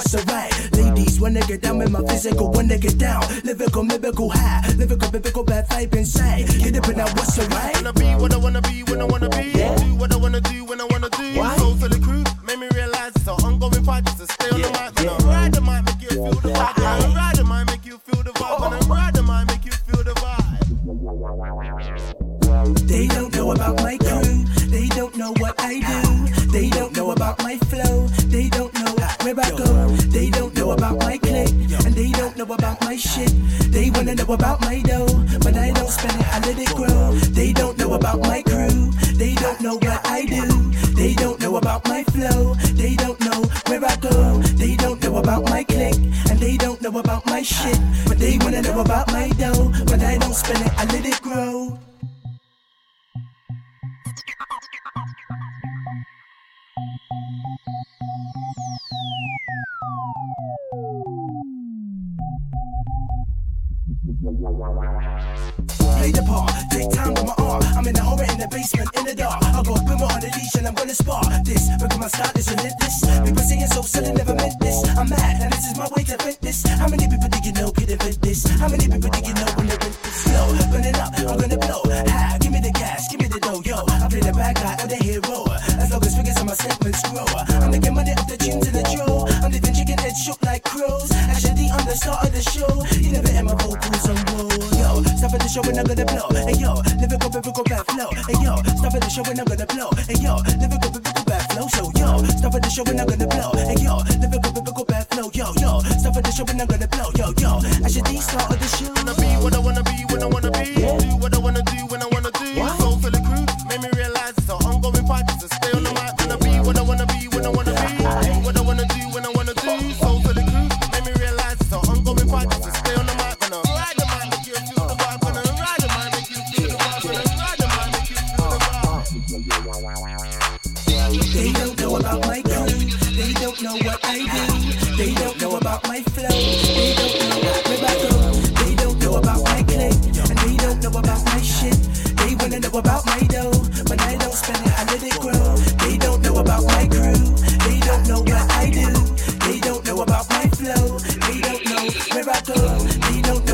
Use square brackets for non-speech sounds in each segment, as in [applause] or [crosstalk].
what's alright. Ladies, when they get down, with my physical, when they get down, lyrical, miracle,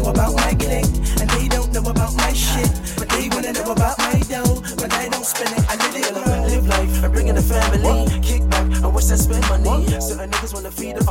know about my click, and they don't know about my shit. But they wanna know about my dough, but I don't spend it. I live it, I live life, I bring in the family, kick back, I wish I spend money. Certain niggas wanna feed them.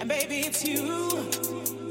All baby, it's hoes.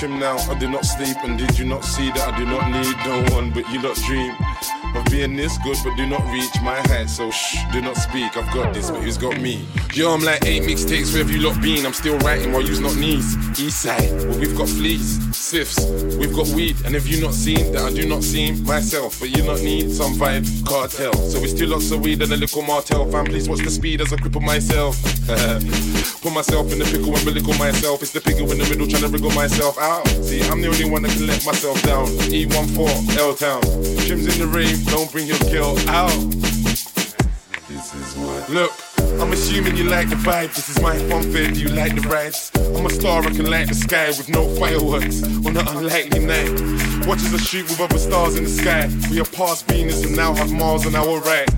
Trim now. I do not sleep, and did you not see that I do not need no one, but you not dream of being this good, but do not reach my height. So shh, do not speak. I've got this, but who's got me? Yo, I'm like eight mixtapes wherever you lot been. I'm still writing while you's not knees. East side, well we've got fleas, sifs, we've got weed, and if you not seen that I do not seem myself, but you not need some Vybz Kartel. So we still lots of weed and a little martel. Fam, please watch the speed as I cripple myself. [laughs] Put myself in the pickle and belittle myself. It's the pickle in the middle trying to wriggle myself out. See, I'm the only one that can let myself down. E14, L Town. Trims in the rave, don't bring your girl out. This is what. Look. Assuming you like the vibe. This is my fun fair. Do you like the rides? I'm a star, I can light the sky with no fireworks on an unlikely night. Watch as I shoot with other stars in the sky. We are past Venus and now have Mars on our right.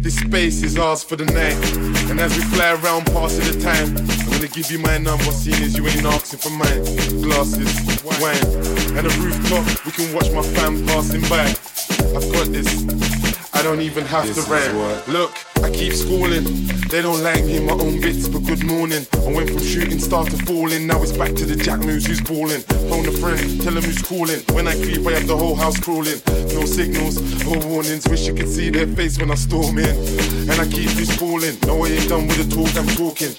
This space is ours for the night. And as we fly around passing the time, I'm gonna give you my number, seeing as you ain't asking for mine. Glasses, wine, and a rooftop, we can watch my fam passing by. I've got this. I don't even have This to what- Look, I keep schooling. They don't like me in my own bits, but good morning. I went from shooting star to falling. Now it's back to the jack news who's balling. Phone a friend, tell him who's calling. When I creep, I have the whole house crawling. No signals, no warnings. Wish you could see their face when I storm in. And I keep this falling. No, I ain't done with the talk, I'm talking.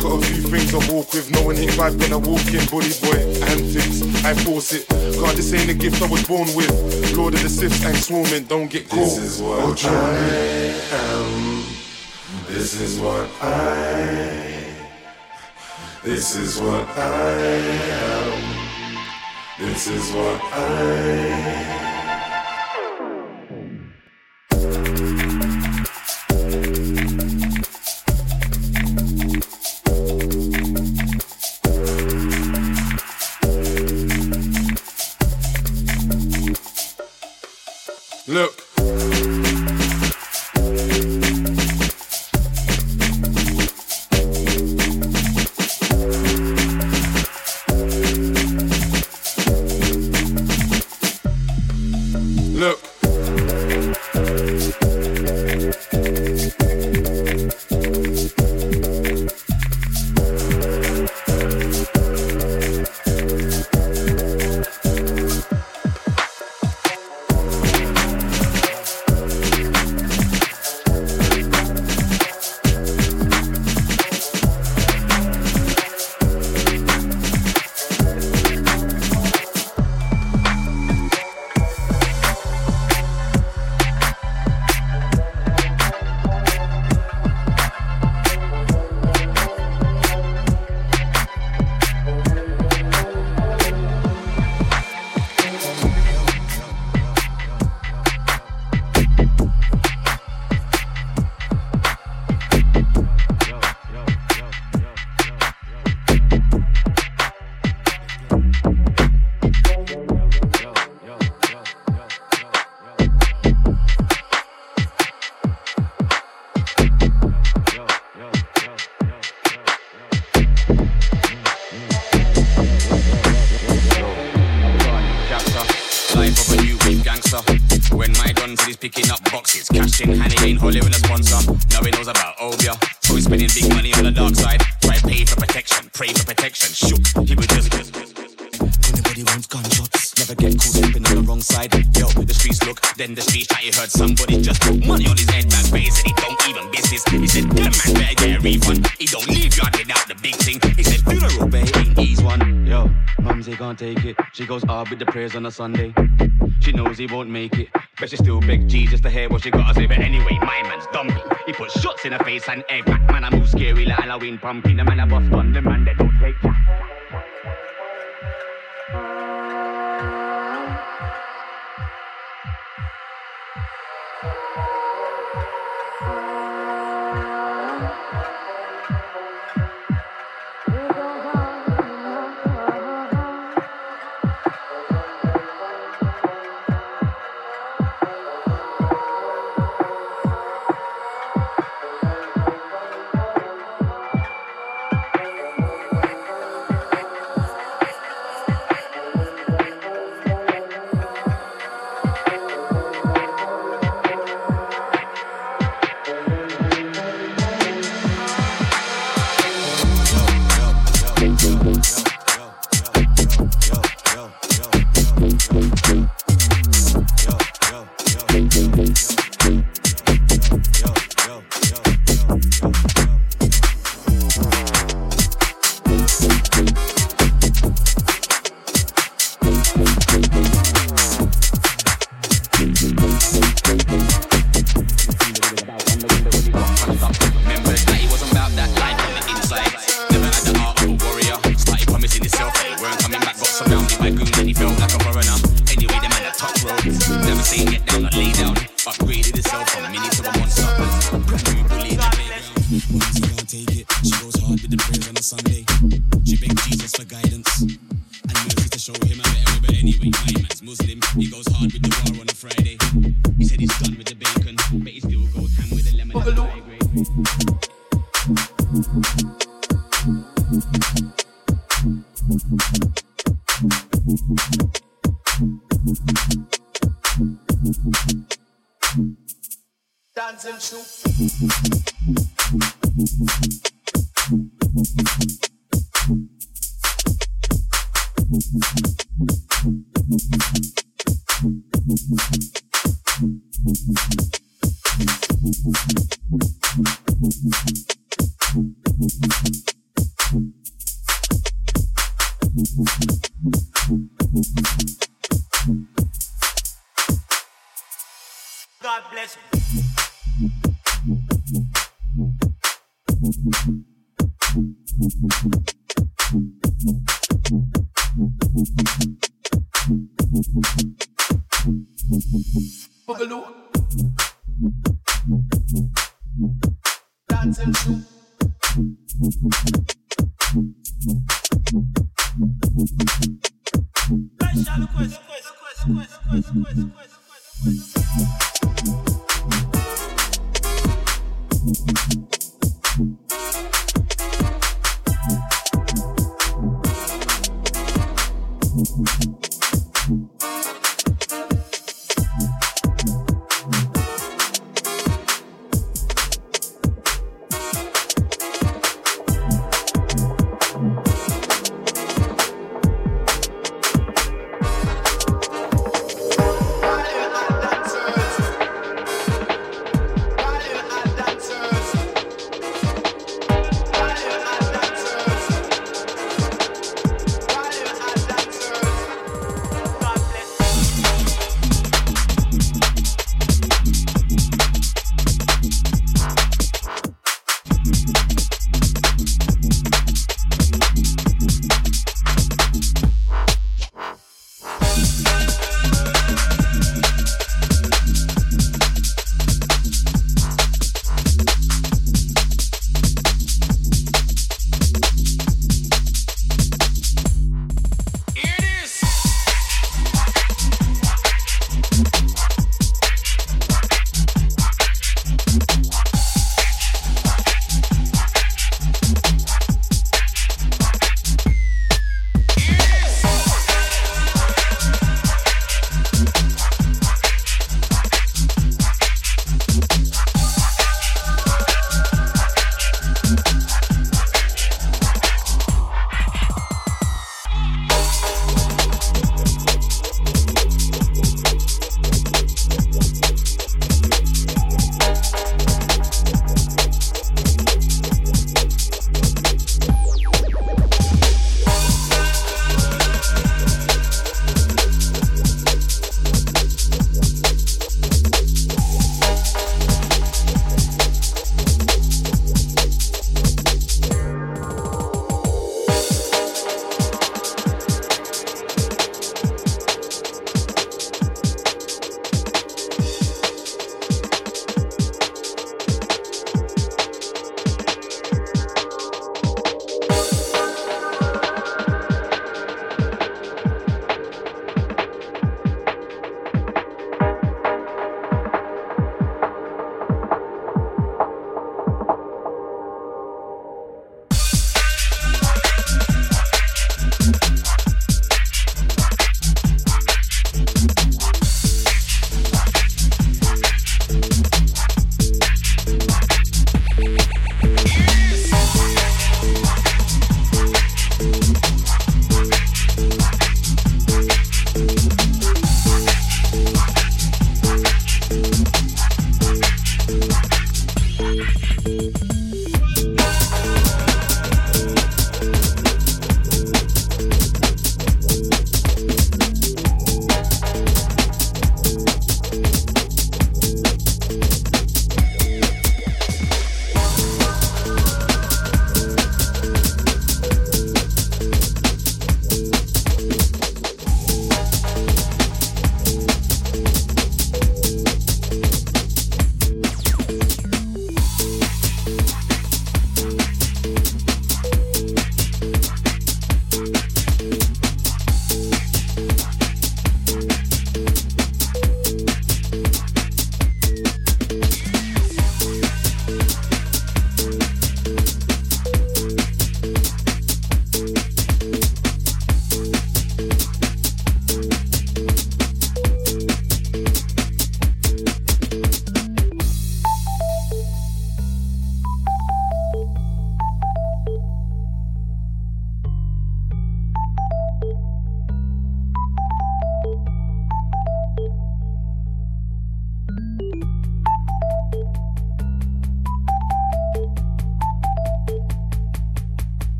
Got a few things I walk with. No one ain't bad when I walk in. Bully boy, antics, I force it. God, this ain't a gift I was born with. Lord of the Sifs, I'm swarming. Don't get caught. What I am. This is what I. This is what I am. This is what I. Look. Prayers on a Sunday. She knows he won't make it, but she still beg Jesus to hear what she gotta say. But anyway, my man's dumpy. He put shots in her face and egg back. Man, I move scary like Halloween pumpkin. The man I bust on the man that don't take.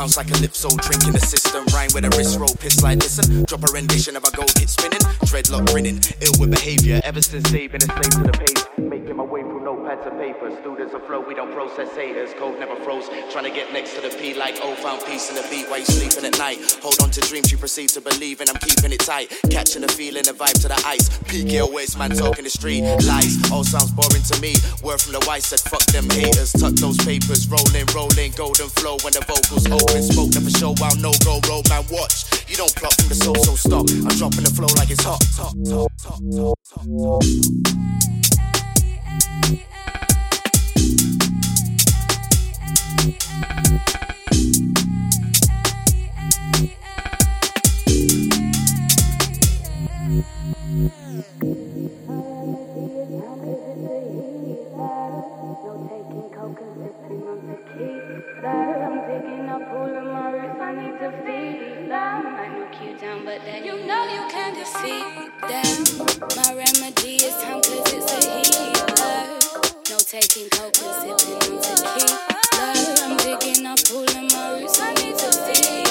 Bounce like a lip soul, drink in the system. Rhyme with a wrist roll, piss like listen. Drop a rendition of a gold, hit spinning. Dreadlock grinning, ill with behavior. Ever since they been a slave to the page. Making my way through no pads of paper, students a flow, we don't process haters. Cold never froze, trying to get next to the P like O. Found peace in the beat while you sleeping at night. Hold on to dreams you proceed to believe, and I'm keeping it tight. Catching the feeling, the vibe to the ice. P.K. always man talking the street lies. All sounds boring to me. Word from the white said, fuck them haters. Tuck those papers, rolling, rolling, golden flow when the vocals open. Smoke never show while no go roll. man watch. You don't plot from the soul, so stop. I'm dropping the flow like it's hot. hot, hot, hot, hot, hot. My remedy is it's a healer. No taking coke and sipping on tequila. I'm digging up pulling my roots, I need to feel.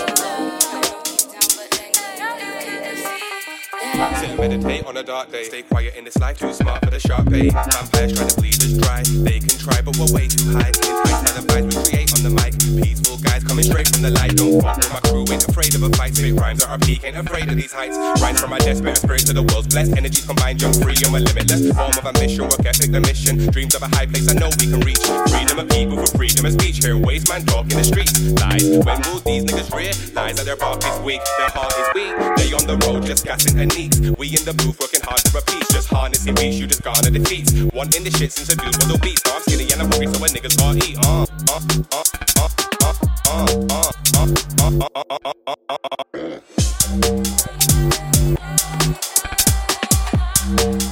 Sit and meditate on a dark day. Stay quiet in this life, too smart for the sharp bay, Vampires trying to bleed us dry. They can try, but we're way too high. Enticed by the vibes we create on the mic. Peaceful guys coming straight from the light. Don't fuck with my crew, ain't afraid of a fight. Spit rhymes at our peak, ain't afraid of these heights. Rhymes from my desperate spirit to the world's blessed. Energies combined, young free, and we're limitless. Form of ambition, work ethic, the mission. Dreams of a high place I know we can reach. Freedom of people for freedom of speech. Here, waste man talk in the streets. Lies, when will these niggas realize that their bark is weak? Their heart is weak. They on the road just gassing a knee neat. We in the booth working hard for a piece. Just harnessing beats, you just garner defeats. One in the shit since a dude was obese. So I'm skinny and I'm hungry, so when niggas can't eat. Uh, uh, uh, uh, uh, uh, uh, uh, uh, uh, uh, uh, uh, uh.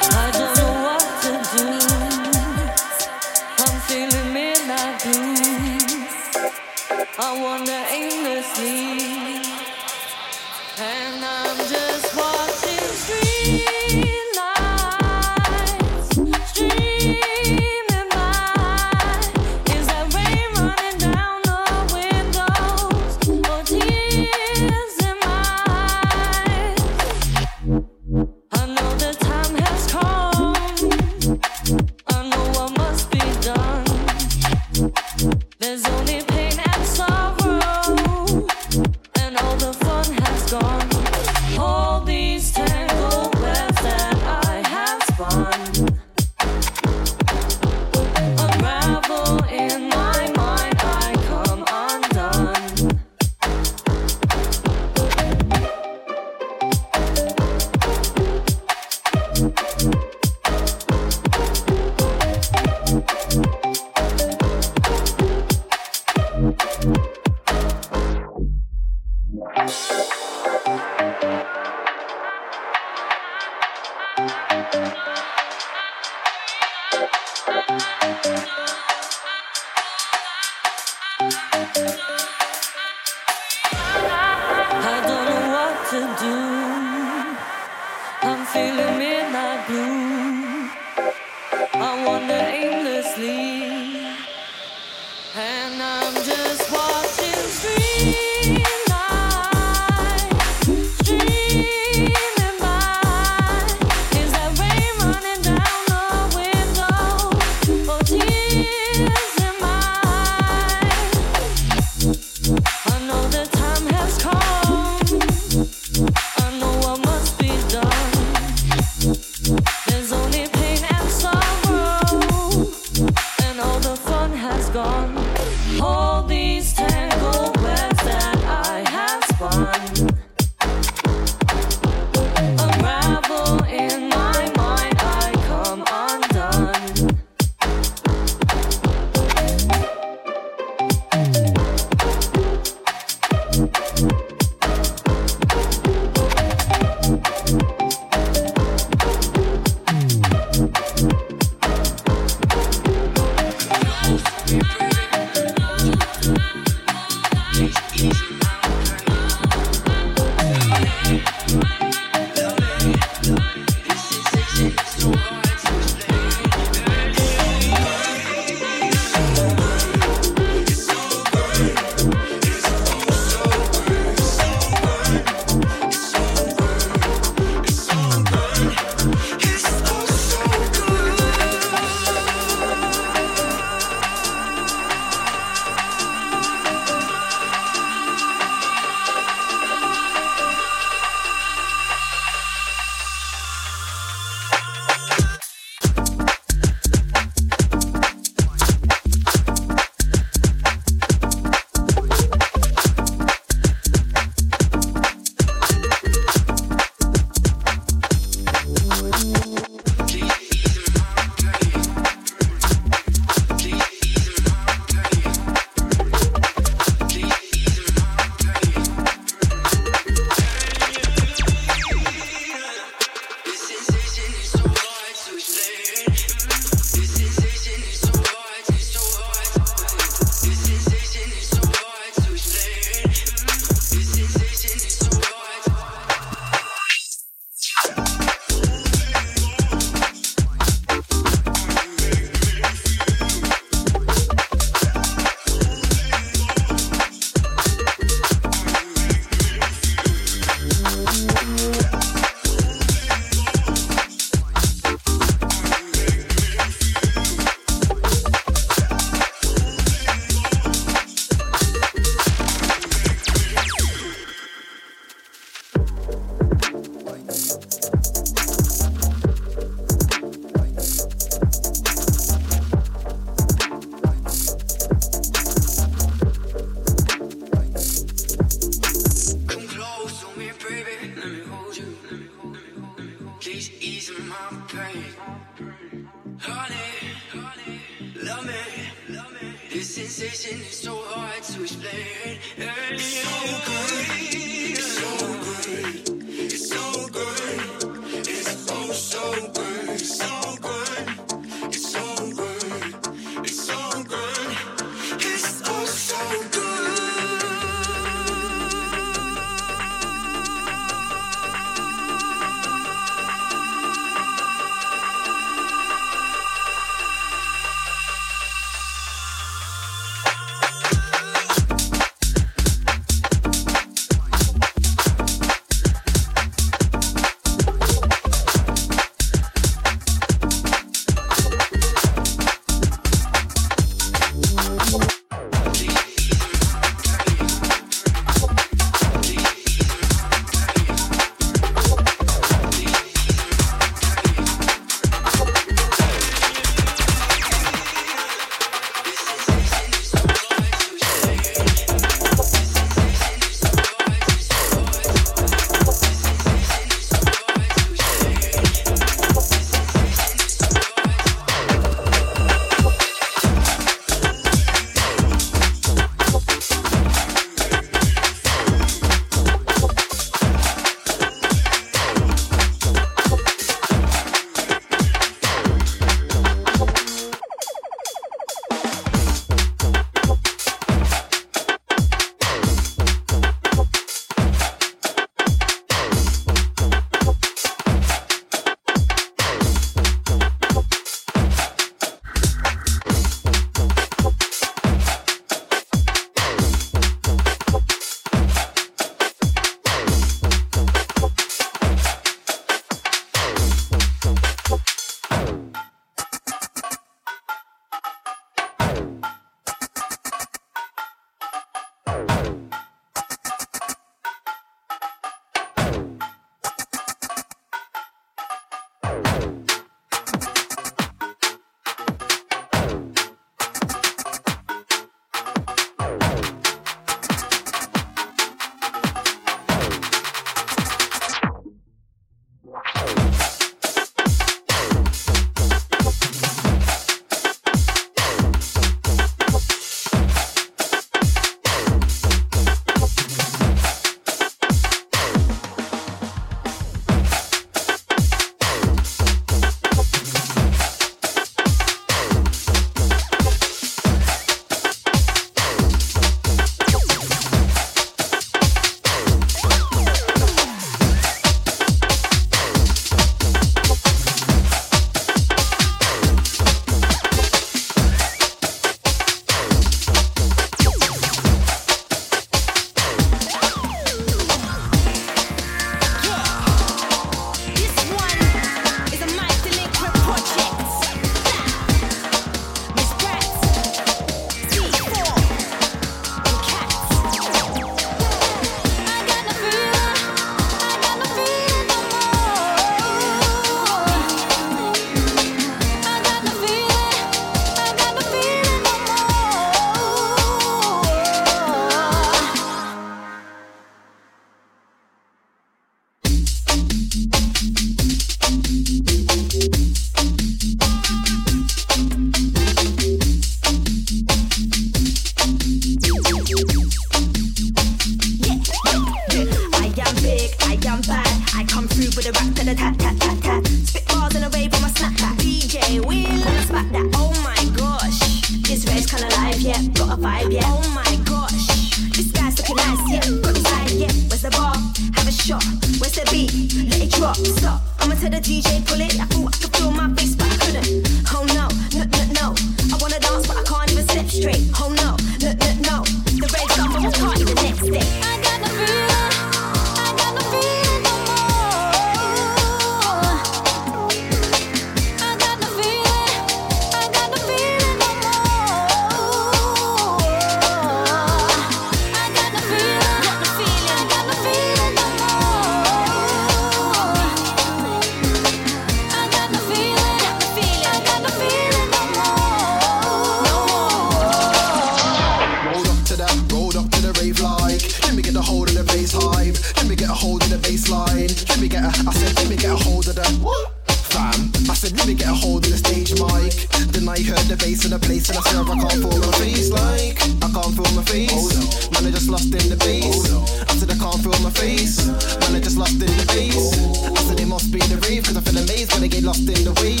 I get lost in the wave.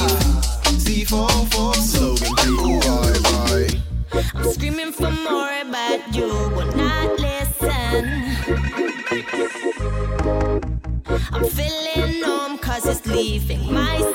Z44 slogan, alright, right. I'm screaming for more, but you will not listen. I'm feeling numb cause it's leaving my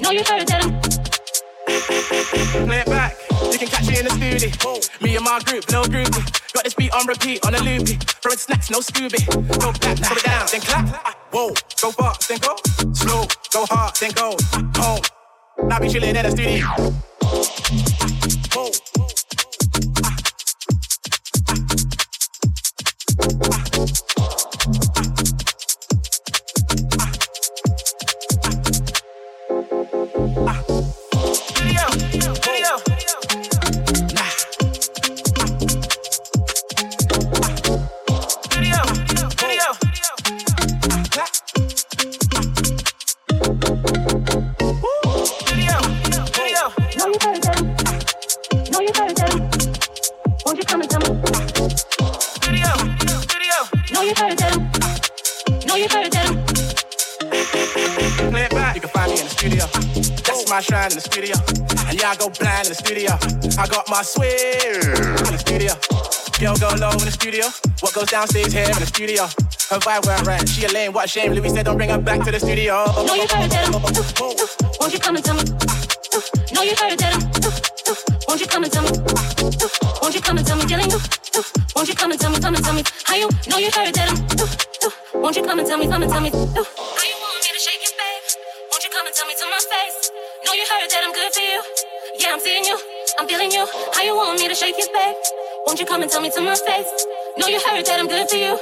No, you gotta tell them. Play it back. You can catch me in the studio. Me and my group, no groovy. Got this beat on repeat, on a loopy. Throwing snacks, no Scooby. Go back, slow it down, then clap. Whoa, go fast, then go slow. Go hard, then go home. Now be chilling in the studio. Whoa. My shrine in the studio. And yeah, I go blind in the studio. I got my swing in the studio. Girl go low in the studio. What goes downstairs here in the studio? Her vibe I ran. She a lame, what a shame. Louis said don't bring her back to the studio. know you heard that Won't you come and tell me? Know you heard that Won't you come and tell me? Won't you come and tell me? Telling you Won't you come and tell me? Come and tell me How you know you heard that Won't you come and tell me? Come and tell me How you want me to shake it, babe? Won't you come and tell me to my face? Know you heard that I'm good for you Yeah, I'm seeing you I'm feeling you How you want me to shake it, babe? Won't you come and tell me to my face? Know you heard that I'm good for you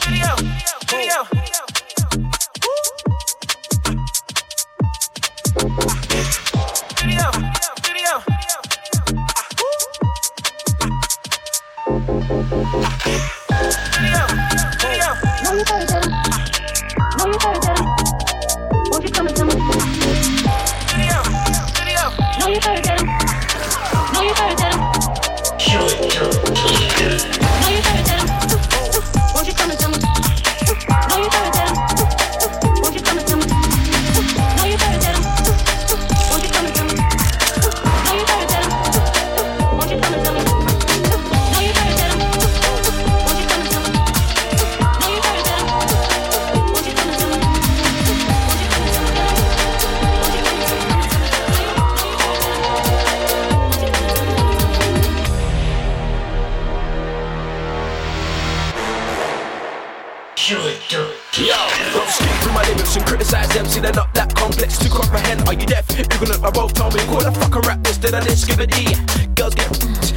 studio. Studio, studio. Know you heard that you heard that I'm Know you heard that I'm Know you they're not that complex to comprehend. Are you deaf? Ignorant, I wrote, tell me, who the fuck a rap this? Then I didn't skip a D. Girls get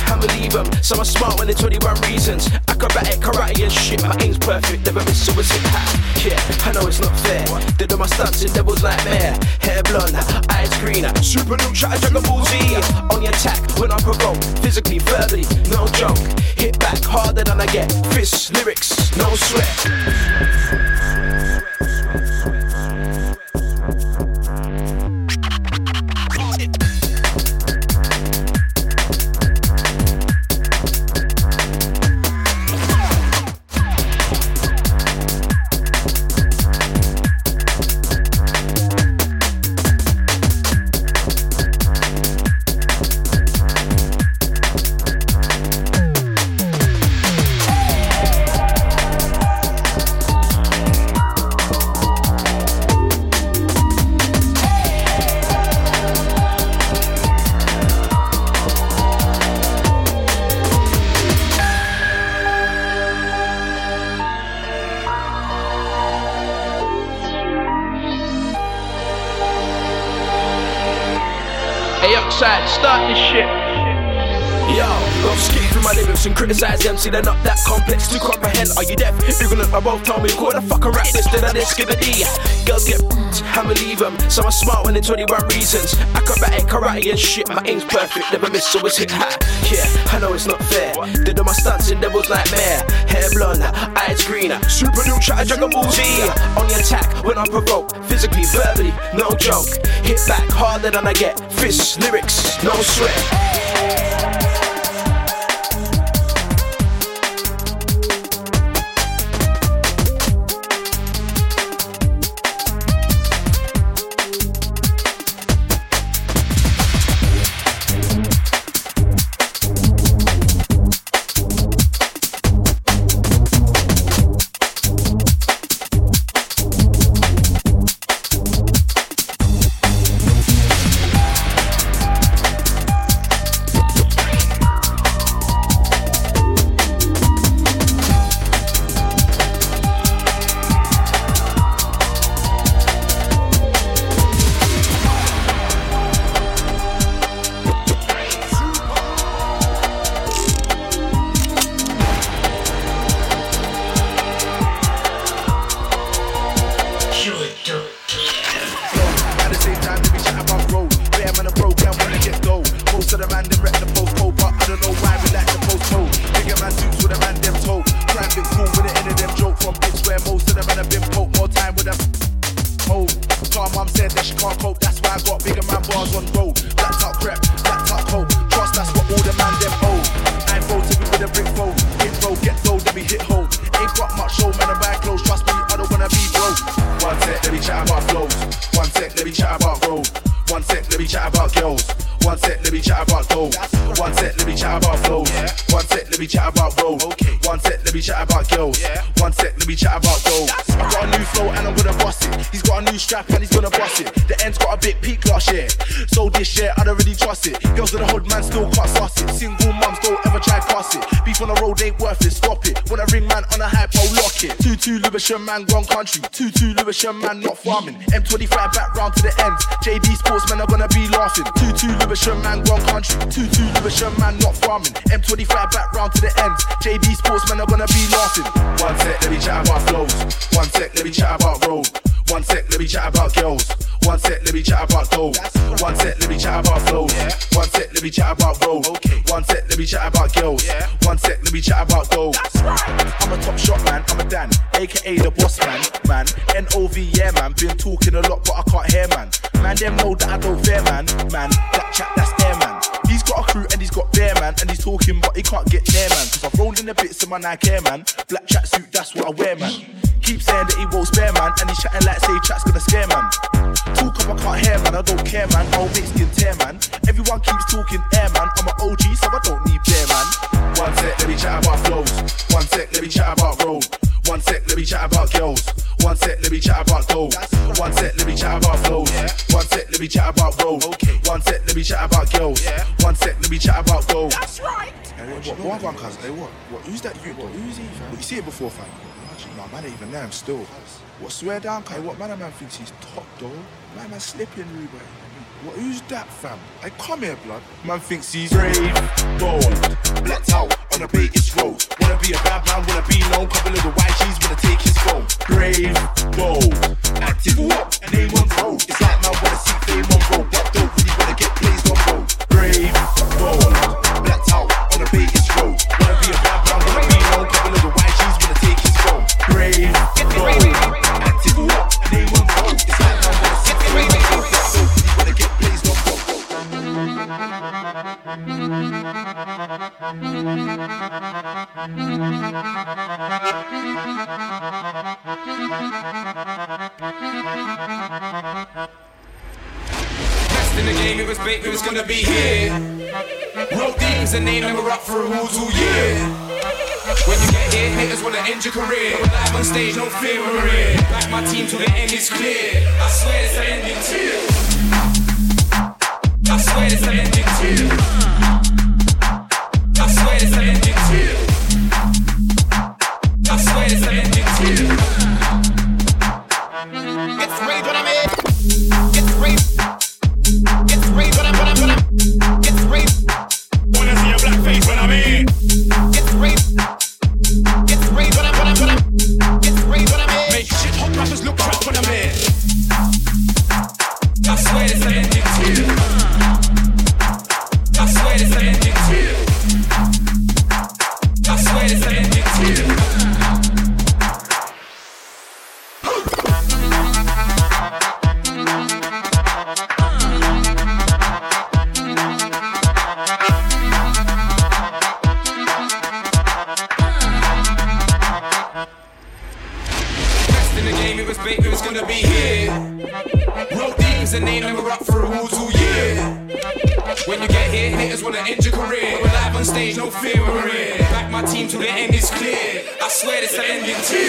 I'ma leave them. Some are smart when they're 21 reasons. Acrobatic, karate and shit. My aim's perfect, never miss a hit. Yeah, I know it's not fair. Did all my stunts in Devil's Nightmare. Hair blonde, eyes greener. Super loop, shot a Dragon Ball Z. On the attack when I provoke. Physically, verbally, no joke. Hit back harder than I get. Fists, lyrics, no sweat. See, they're not that complex to comprehend. Are you deaf? Ignorant, I both tell me, who the fuck a rap this? Then I didn't skip a D. Girls get I'ma leave them. Some are smart when they're 21 reasons. Acrobatic, karate and shit. My aim's perfect, never miss, always hit high. Yeah, I know it's not fair. Did all my stunts in Devil's Nightmare. Hair blonde, eyes greener. Super new, try to Dragon Ball Z. On the attack when I provoke. Physically, verbally, no joke. Hit back harder than I get. Fists, lyrics, no sweat. Beef on the road ain't worth it, stop it. When I ring man on a I'll lock it. 2-2 Lewisham man, gone country. 2-2 Lewisham man, not farming. M25 back round to the ends. JD Sportsmen are gonna be laughing. 2-2 Lewisham man, gone country. 2-2 Lewisham man, not farming. M25 back round to the ends. JD Sportsmen are gonna be laughing. One sec, let me chat about flows. One sec, let me chat about road. One sec, let me chat about girls. One sec, let me chat about gold. One sec, let me chat about flows. One sec, let me chat about road. One sec, let me chat about girls. One sec, let me chat about gold. I'm a top shot man, I'm a Dan, aka the boss man, man. N-O-V, yeah man, been talking a lot but I can't hear man. Man, them know that I don't fear man, man. That chat, that's air man. He's got a crew and he's got bear man, and he's talking but he can't get near man. Cause I've rolled in the bits in my Nike Air man. Black tracksuit, that's what I wear man. Keep saying that he won't spare man, and he's chatting like say chat's gonna scare man. Talk up, I can't hear man, I don't care man. I'll make skin tear man. Everyone keeps talking air man. I'm an OG, so I don't need bear man. One sec, let me chat about flows. One sec, let me chat about road. One sec, let me chat about girls. One sec, let me chat about gold. One sec, let me chat about flows. One sec, let me chat about road. One sec, let me chat about girls. One sec, let me chat about gold. That's right. Hey, what, what, one cousin? Hey, what? What? Who's that you? What? Who's he? Fam? What, you see it before, fam? No, man, ain't even there. I'm still. What? Swear down, Kai. What man? a Man thinks he's top, though. Man, man, slipping, Ruben. What? Who's that, fam? Hey, come here, blood. Man thinks he's brave, bold, blacked out on the biggest road. Wanna be a bad man, wanna be known. Couple of the white cheese, wanna take his phone. Brave, bold, active, what? And name on road. It's like man wanna see fame on road. What don't really wanna get blazed on road. Brave, bold, blacked out on the biggest road. Wanna be a bad man, wanna be known. Couple of the white cheese, wanna take his phone. Brave, bold, in the game, it was bait, we was gonna be here. Wrote things and they never up for rules all year. When you get here, haters wanna end your career. But live on stage, no fear we're here. Back my team till the end is clear. I swear it's an ending too. I swear ending too. I swear ending too. I swear ending too. It's rain when I'm in. It's rain. Gonna be here. Wrote things and they never up for all year. When you get here, haters wanna end your career. We're live on stage, no fear we're here. Back my team till the end is clear. I swear this an ending too.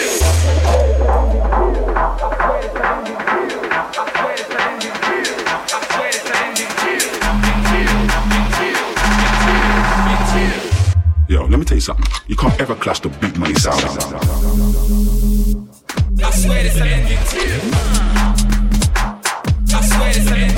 Yo, let me tell you something. You can't ever clash the big money sound. I swear this an ending too. I swear this ending